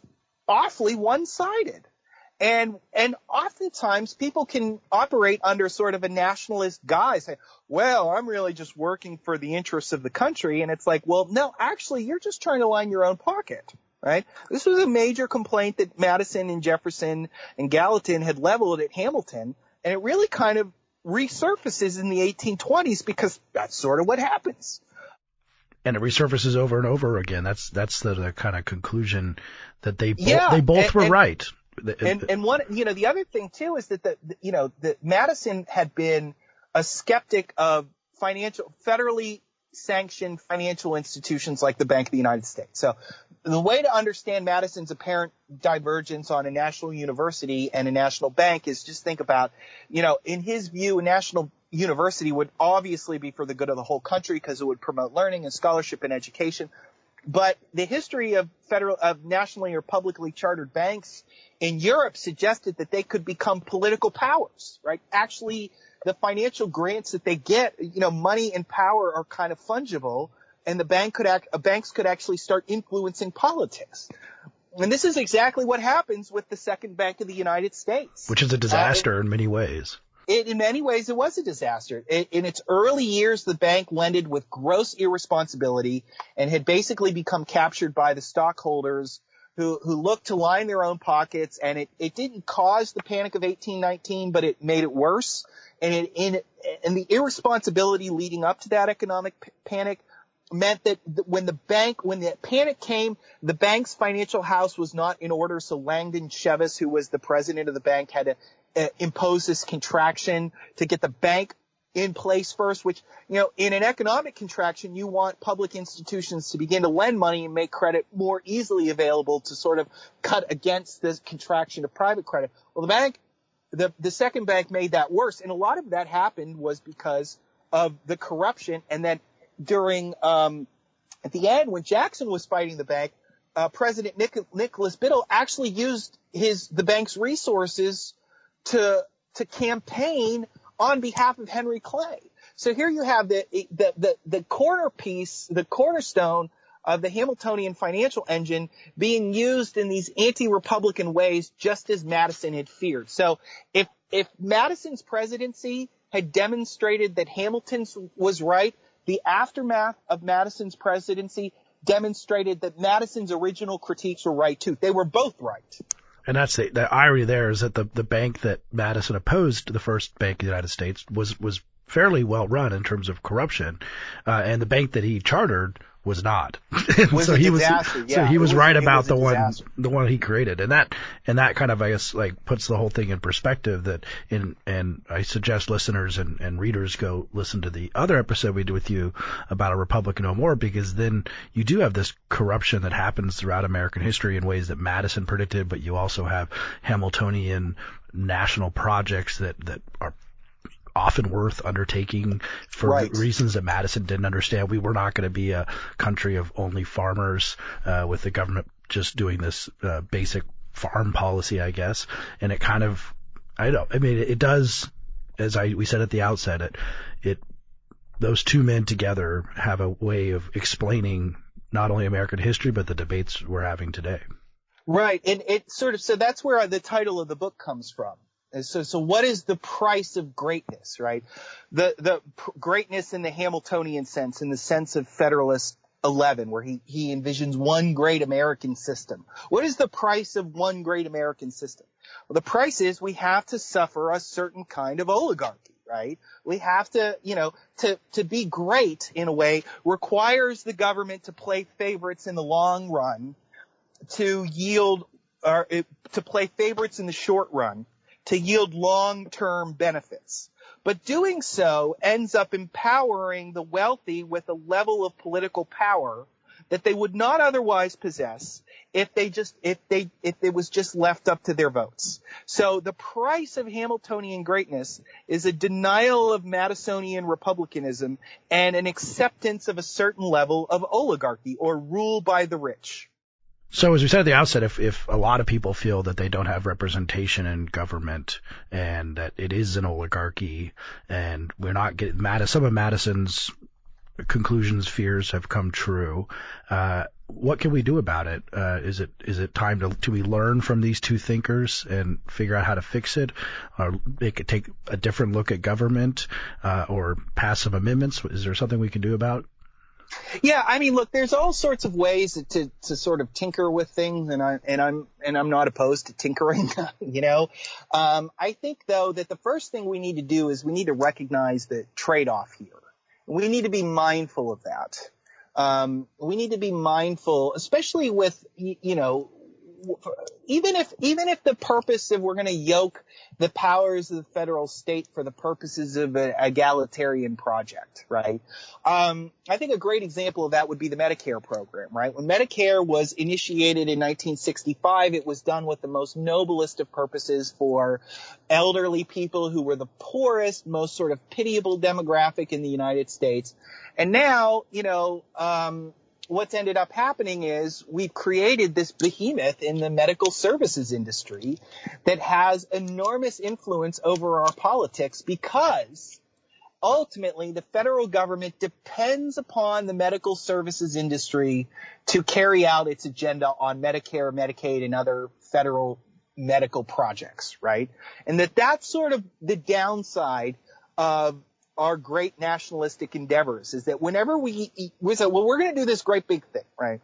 awfully one-sided. And, and oftentimes people can operate under sort of a nationalist guise. Say, well, I'm really just working for the interests of the country. And it's like, well, no, actually, you're just trying to line your own pocket, right? This was a major complaint that Madison and Jefferson and Gallatin had leveled at Hamilton and it really kind of resurfaces in the 1820s because that's sort of what happens. And it resurfaces over and over again. That's that's the, the kind of conclusion that they bo- yeah, they both and, were and, right. And and one you know the other thing too is that the, the you know that Madison had been a skeptic of financial federally sanctioned financial institutions like the Bank of the United States. So the way to understand Madison's apparent divergence on a national university and a national bank is just think about, you know, in his view, a national university would obviously be for the good of the whole country because it would promote learning and scholarship and education. But the history of federal, of nationally or publicly chartered banks in Europe suggested that they could become political powers, right? Actually, the financial grants that they get, you know, money and power are kind of fungible and the bank could act, banks could actually start influencing politics. And this is exactly what happens with the second bank of the United States. Which is a disaster uh, in many ways. It, in many ways, it was a disaster. It, in its early years, the bank lended with gross irresponsibility and had basically become captured by the stockholders who, who looked to line their own pockets. And it, it didn't cause the panic of 1819, but it made it worse. And and the irresponsibility leading up to that economic p- panic meant that when the bank, when the panic came, the bank's financial house was not in order. So Langdon Cheves, who was the president of the bank, had to uh, impose this contraction to get the bank in place first, which, you know, in an economic contraction, you want public institutions to begin to lend money and make credit more easily available to sort of cut against the contraction of private credit. Well, the bank, the, the second bank made that worse. And a lot of that happened was because of the corruption and then during um, at the end when Jackson was fighting the bank, uh, President Nic- Nicholas Biddle actually used his the bank's resources to to campaign on behalf of Henry Clay. So here you have the, the, the, the corner piece, the cornerstone of the Hamiltonian financial engine being used in these anti-Republican ways just as Madison had feared. So if, if Madison's presidency had demonstrated that Hamilton's was right, the aftermath of Madison's presidency demonstrated that Madison's original critiques were right too. They were both right. And that's the, the irony there is that the, the bank that Madison opposed, the first bank of the United States, was, was fairly well run in terms of corruption. Uh, and the bank that he chartered was not. Was so he was yeah, so he was, was right about was the one the one he created. And that and that kind of I guess like puts the whole thing in perspective that in and I suggest listeners and, and readers go listen to the other episode we did with you about a Republic no more because then you do have this corruption that happens throughout American history in ways that Madison predicted, but you also have Hamiltonian national projects that, that are often worth undertaking for right. reasons that Madison didn't understand. We were not going to be a country of only farmers uh, with the government just doing this uh, basic farm policy, I guess. And it kind of, I don't, I mean, it, it does, as I we said at the outset, it it those two men together have a way of explaining not only American history but the debates we're having today. Right, and it sort of so that's where the title of the book comes from. So, so what is the price of greatness, right? The, the greatness in the Hamiltonian sense, in the sense of Federalist 11, where he, he envisions one great American system. What is the price of one great American system? Well, the price is we have to suffer a certain kind of oligarchy, right? We have to, you know, to, to be great in a way requires the government to play favorites in the long run, to yield, or eh, to play favorites in the short run, to yield long-term benefits. But doing so ends up empowering the wealthy with a level of political power that they would not otherwise possess if they just if they if it was just left up to their votes. So the price of Hamiltonian greatness is a denial of Madisonian republicanism and an acceptance of a certain level of oligarchy or rule by the rich. So as we said at the outset, if, if a lot of people feel that they don't have representation in government and that it is an oligarchy and we're not getting mad some of Madison's conclusions, fears have come true. Uh, what can we do about it? Uh, is it is it time to to we learn from these two thinkers and figure out how to fix it, or it take a different look at government, uh, or pass some amendments? Is there something we can do about yeah, I mean, look, there's all sorts of ways to to sort of tinker with things, and I and I'm and I'm not opposed to tinkering. you know, um, I think though that the first thing we need to do is we need to recognize the trade-off here. We need to be mindful of that. Um, we need to be mindful, especially with you know even if even if the purpose of we're going to yoke the powers of the federal state for the purposes of an egalitarian project, right? Um, I think a great example of that would be the Medicare program, right? When Medicare was initiated in 1965, it was done with the most noblest of purposes for elderly people who were the poorest, most sort of pitiable demographic in the United States. And now, you know, um, what's ended up happening is we've created this behemoth in the medical services industry that has enormous influence over our politics because ultimately the federal government depends upon the medical services industry to carry out its agenda on Medicare, Medicaid, and other federal medical projects, right? And that that's sort of the downside of our great nationalistic endeavors is that whenever we, we say, well, we're going to do this great big thing, right?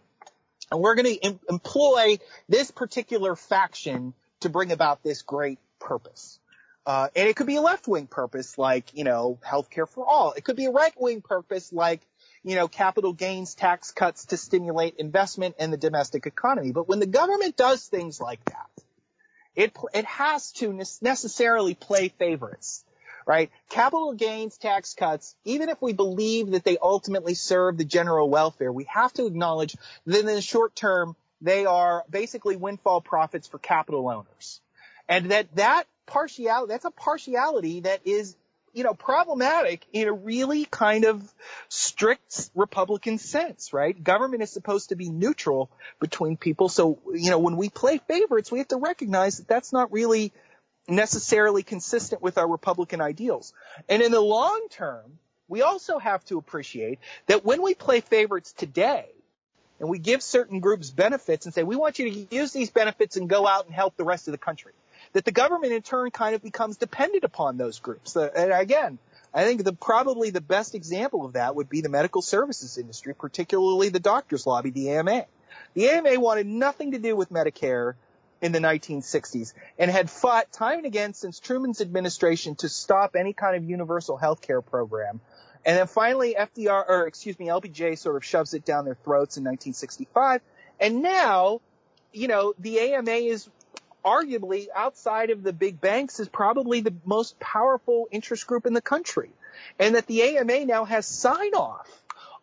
And we're going to em- employ this particular faction to bring about this great purpose. Uh, and it could be a left-wing purpose like, you know, healthcare for all. It could be a right-wing purpose like, you know, capital gains tax cuts to stimulate investment in the domestic economy. But when the government does things like that, it, it has to necessarily play favorites right? Capital gains tax cuts, even if we believe that they ultimately serve the general welfare, we have to acknowledge that in the short term, they are basically windfall profits for capital owners. And that that partiality, that's a partiality that is, you know, problematic in a really kind of strict Republican sense, right? Government is supposed to be neutral between people. So, you know, when we play favorites, we have to recognize that that's not really necessarily consistent with our Republican ideals. And in the long term, we also have to appreciate that when we play favorites today, and we give certain groups benefits and say, we want you to use these benefits and go out and help the rest of the country. That the government in turn kind of becomes dependent upon those groups. Uh, and again, I think the probably the best example of that would be the medical services industry, particularly the doctors lobby, the AMA. The AMA wanted nothing to do with Medicare in the 1960s and had fought time and again since Truman's administration to stop any kind of universal health care program and then finally, FDR, or excuse me, LBJ sort of shoves it down their throats in 1965. And now, you know, the AMA is arguably outside of the big banks is probably the most powerful interest group in the country. And that the AMA now has sign off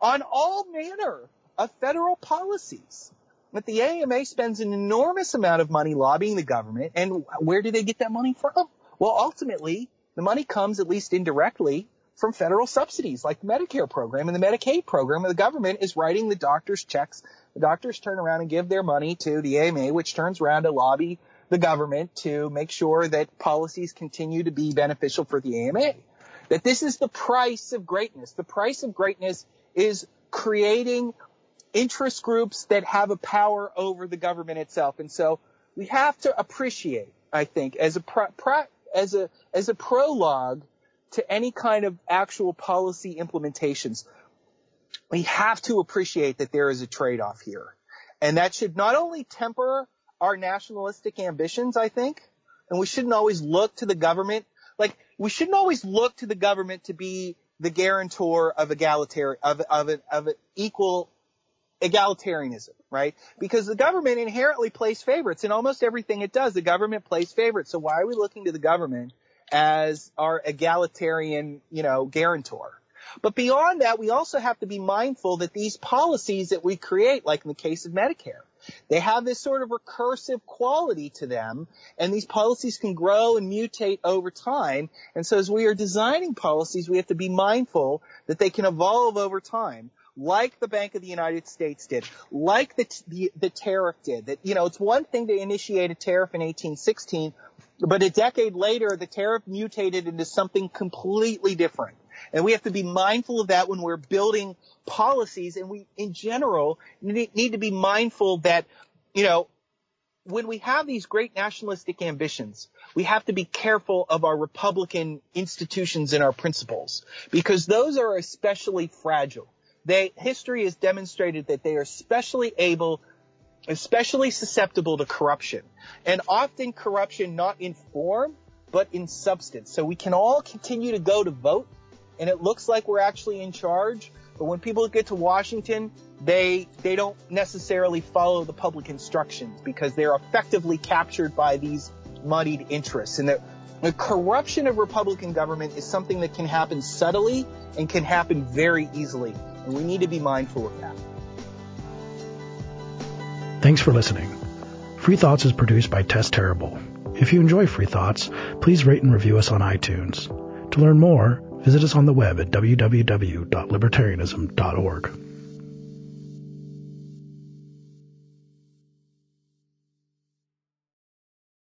on all manner of federal policies. That the AMA spends an enormous amount of money lobbying the government. And where do they get that money from? Well, ultimately, the money comes at least indirectly from federal subsidies like the Medicare program and the Medicaid program. And the government is writing the doctors checks. The doctors turn around and give their money to the AMA, which turns around to lobby the government to make sure that policies continue to be beneficial for the AMA. That this is the price of greatness. The price of greatness is creating interest groups that have a power over the government itself. And so we have to appreciate, I think, as a pro, pro, as a as a prologue to any kind of actual policy implementations, we have to appreciate that there is a trade-off here. And that should not only temper our nationalistic ambitions, I think, and we shouldn't always look to the government, like, we shouldn't always look to the government to be the guarantor of egalitarian, of, of, of an equal egalitarianism, right? Because the government inherently plays favorites in almost everything it does. The government plays favorites. So why are we looking to the government as our egalitarian, you know, guarantor. But beyond that, we also have to be mindful that these policies that we create, like in the case of Medicare, they have this sort of recursive quality to them, and these policies can grow and mutate over time. And so as we are designing policies, we have to be mindful that they can evolve over time like the Bank of the United States did, like the, the, the tariff did. That you know, it's one thing to initiate a tariff in 1816, but a decade later, the tariff mutated into something completely different. And we have to be mindful of that when we're building policies. And we, in general, need to be mindful that, you know, when we have these great nationalistic ambitions, we have to be careful of our Republican institutions and our principles because those are especially fragile. They, history has demonstrated that they are especially able, especially susceptible to corruption. And often corruption not in form, but in substance. So we can all continue to go to vote and it looks like we're actually in charge. But when people get to Washington, they, they don't necessarily follow the public instructions because they're effectively captured by these muddied interests. And the, the corruption of Republican government is something that can happen subtly and can happen very easily. And we need to be mindful of that. Thanks for listening. Free Thoughts is produced by Tess Terrible. If you enjoy Free Thoughts, please rate and review us on iTunes. To learn more, visit us on the web at www.libertarianism.org.